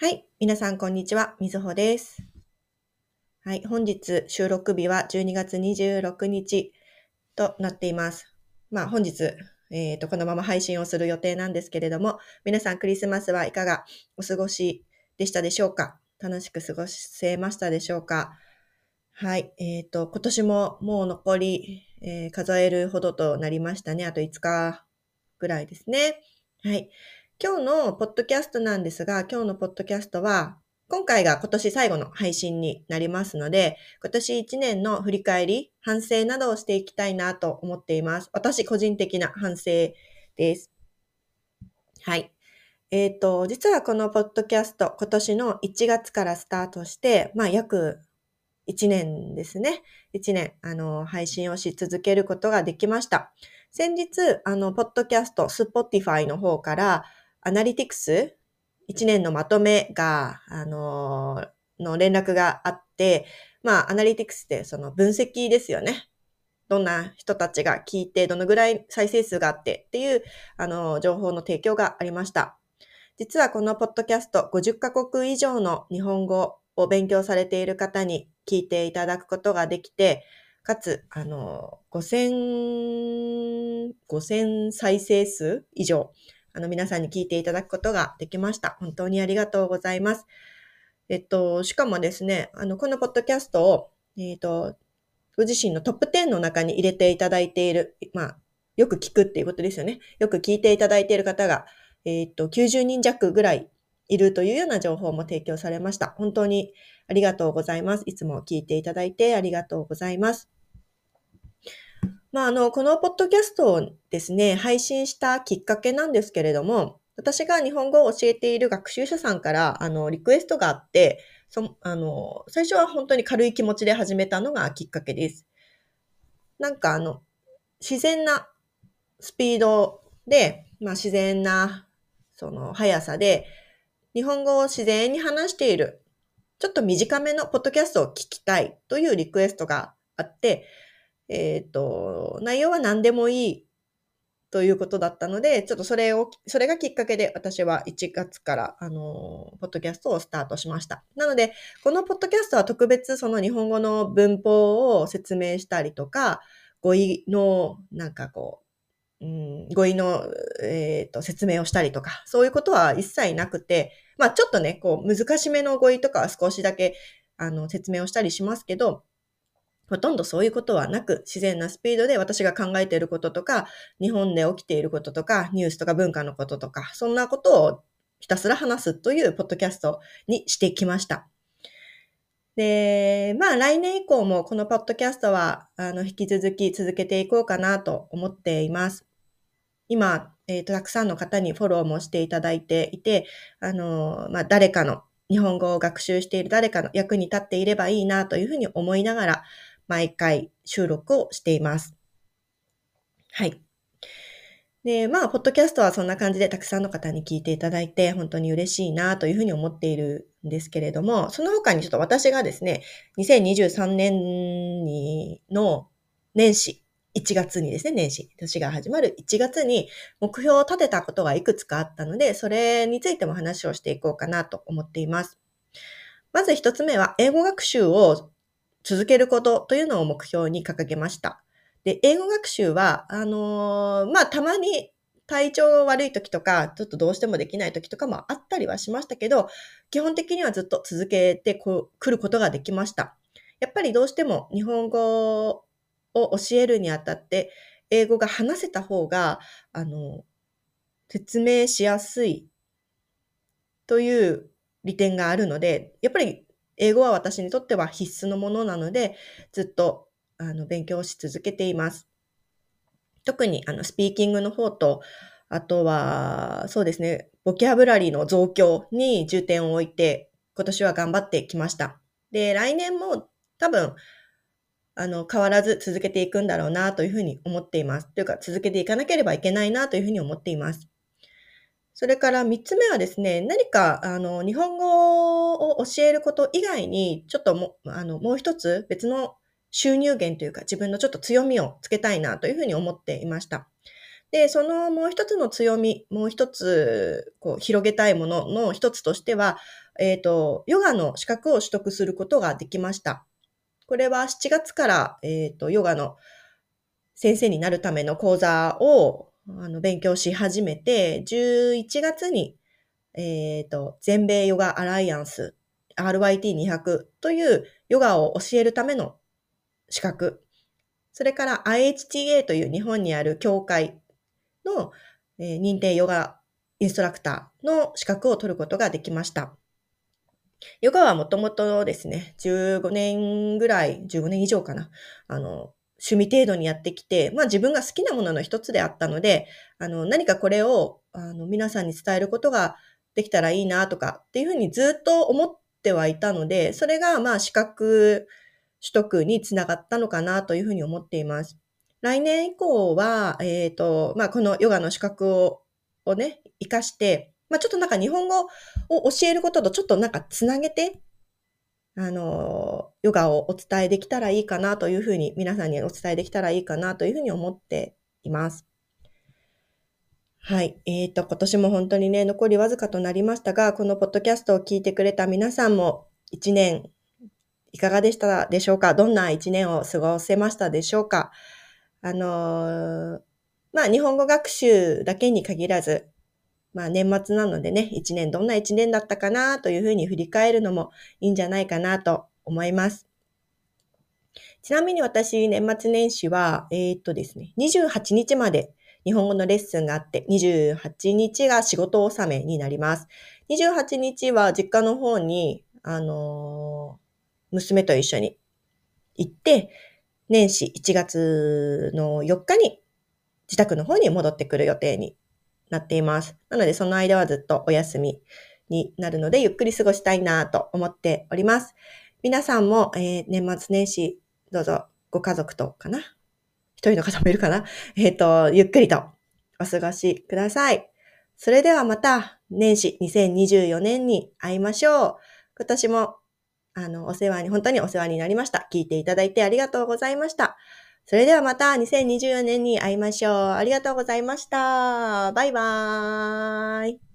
はい。皆さん、こんにちは。みずほです。はい。本日、収録日は12月26日となっています。まあ、本日、えっ、と、このまま配信をする予定なんですけれども、皆さん、クリスマスはいかがお過ごしでしたでしょうか？楽しく過ごせましたでしょうか？はい。えっ、と、今年ももう残り、えー数えるほどとなりましたね。あと5日ぐらいですね。はい。今日のポッドキャストなんですが、今日のポッドキャストは、今回が今年最後の配信になりますので、今年1年の振り返り、反省などをしていきたいなと思っています。私個人的な反省です。はい。えっ、と、実はこのポッドキャスト、今年の1月からスタートして、まあ約1年ですね。1年、あの、配信をし続けることができました。先日、あの、ポッドキャスト、Spotify の方から、アナリティクス、1年のまとめが、あの、の連絡があって、まあ、アナリティクスってその分析ですよね。どんな人たちが聞いて、どのぐらい再生数があってっていう、あの、情報の提供がありました。実はこのポッドキャスト、50カ国以上の日本語を勉強されている方に聞いていただくことができて、かつ、あの、5000、5000再生数以上、あの、皆さんに聞いていただくことができました。本当にありがとうございます。えっと、しかもですね、あの、このポッドキャストを、えっと、ご自身のトップ10の中に入れていただいている、まあ、よく聞くっていうことですよね。よく聞いていただいている方が、えっと、90人弱ぐらいいるというような情報も提供されました。本当にありがとうございます。いつも聞いていただいてありがとうございます。まあ、あの、このポッドキャストをですね、配信したきっかけなんですけれども、私が日本語を教えている学習者さんから、あの、リクエストがあって、そあの、最初は本当に軽い気持ちで始めたのがきっかけです。なんかあの、自然なスピードで、まあ自然な、その速さで、日本語を自然に話している、ちょっと短めのポッドキャストを聞きたいというリクエストがあって、えっ、と、内容は何でもいいということだったので、ちょっとそれを、それがきっかけで私は1月から、あの、ポッドキャストをスタートしました。なので、このポッドキャストは特別その日本語の文法を説明したりとか、語彙の、なんかこう、うん、語彙の、えっ、と、説明をしたりとか、そういうことは一切なくて、まあちょっとね、こう、難しめの語彙とかは少しだけ、あの、説明をしたりしますけど、ほとんどそういうことはなく、自然なスピードで私が考えていることとか、日本で起きていることとか、ニュースとか文化のこととか、そんなことをひたすら話すというポッドキャストにしてきました。で、まあ来年以降もこのポッドキャストは、あの、引き続き続けていこうかなと思っています。今、えっ、と、たくさんの方にフォローもしていただいていて、あの、まあ誰かの、日本語を学習している誰かの役に立っていればいいなというふうに思いながら、毎回収録をしています。はい。で、まあ、ポッドキャストはそんな感じでたくさんの方に聞いていただいて、本当に嬉しいなというふうに思っているんですけれども、その他にちょっと私がですね、2023年にの年始、1月にですね、年始、年が始まる1月に目標を立てたことがいくつかあったので、それについても話をしていこうかなと思っています。まず一つ目は、英語学習を続けることというのを目標に掲げました。で、英語学習は、あのーまあ、たまに体調が悪い時とか、ちょっとどうしてもできない時とかもあったりはしましたけど、基本的にはずっと続けてこ来ることができました。やっぱりどうしても日本語を教えるにあたって、英語が話せた方が、あの、説明しやすいという利点があるので、やっぱり英語は私にとっては必須のものなので、ずっとあの勉強し続けています。特にあのスピーキングの方と、あとは、そうですね、ボキャブラリーの増強に重点を置いて、今年は頑張ってきました。で、来年も多分、あの、変わらず続けていくんだろうなというふうに思っています。というか、続けていかなければいけないなというふうに思っています。それから三つ目はですね、何か、あの、日本語を教えること以外に、ちょっとも、あの、もう一つ別の収入源というか、自分のちょっと強みをつけたいなというふうに思っていました。で、そのもう一つの強み、もう一つ、こう、広げたいものの一つとしては、えっ、ー、と、ヨガの資格を取得することができました。これは7月から、えっ、ー、と、ヨガの先生になるための講座をあの勉強し始めて、11月に、えっ、ー、と、全米ヨガアライアンス RYT200 というヨガを教えるための資格。それから IHTA という日本にある協会の、えー、認定ヨガインストラクターの資格を取ることができました。ヨガはもともとですね、15年ぐらい、15年以上かな、あの、趣味程度にやってきて、まあ自分が好きなものの一つであったので、あの、何かこれを、あの、皆さんに伝えることができたらいいなとかっていうふうにずっと思ってはいたので、それがまあ資格取得につながったのかなというふうに思っています。来年以降は、えっ、ー、と、まあこのヨガの資格ををね、活かして、まあちょっとなんか日本語を教えることとちょっとなんかつなげて、あの、ヨガをお伝えできたらいいかなというふうに、皆さんにお伝えできたらいいかなというふうに思っています。はい。えっ、ー、と、今年も本当にね、残りわずかとなりましたが、このポッドキャストを聞いてくれた皆さんも、一年、いかがでしたでしょうか？どんな一年を過ごせましたでしょうか？あのー、まあ、日本語学習だけに限らず、まあ年末なのでね、一年どんな一年だったかなというふうに振り返るのもいいんじゃないかなと思います。ちなみに私、年末年始は、えー、っとですね、28日まで日本語のレッスンがあって、28日が仕事納めになります。28日は実家の方に、あのー、娘と一緒に行って、年始1月の4日に自宅の方に戻ってくる予定になっています。なので、その間はずっとお休みになるので、ゆっくり過ごしたいなと思っております。皆さんも、えー、年末年始、どうぞご家族とかな？一人の方もいるかな？えっ、ー、と、ゆっくりとお過ごしください。それではまた年始2024年に会いましょう。今年もあの、お世話に、本当にお世話になりました。聞いていただいてありがとうございました。それではまた2024年に会いましょう。ありがとうございました。バイバーイ。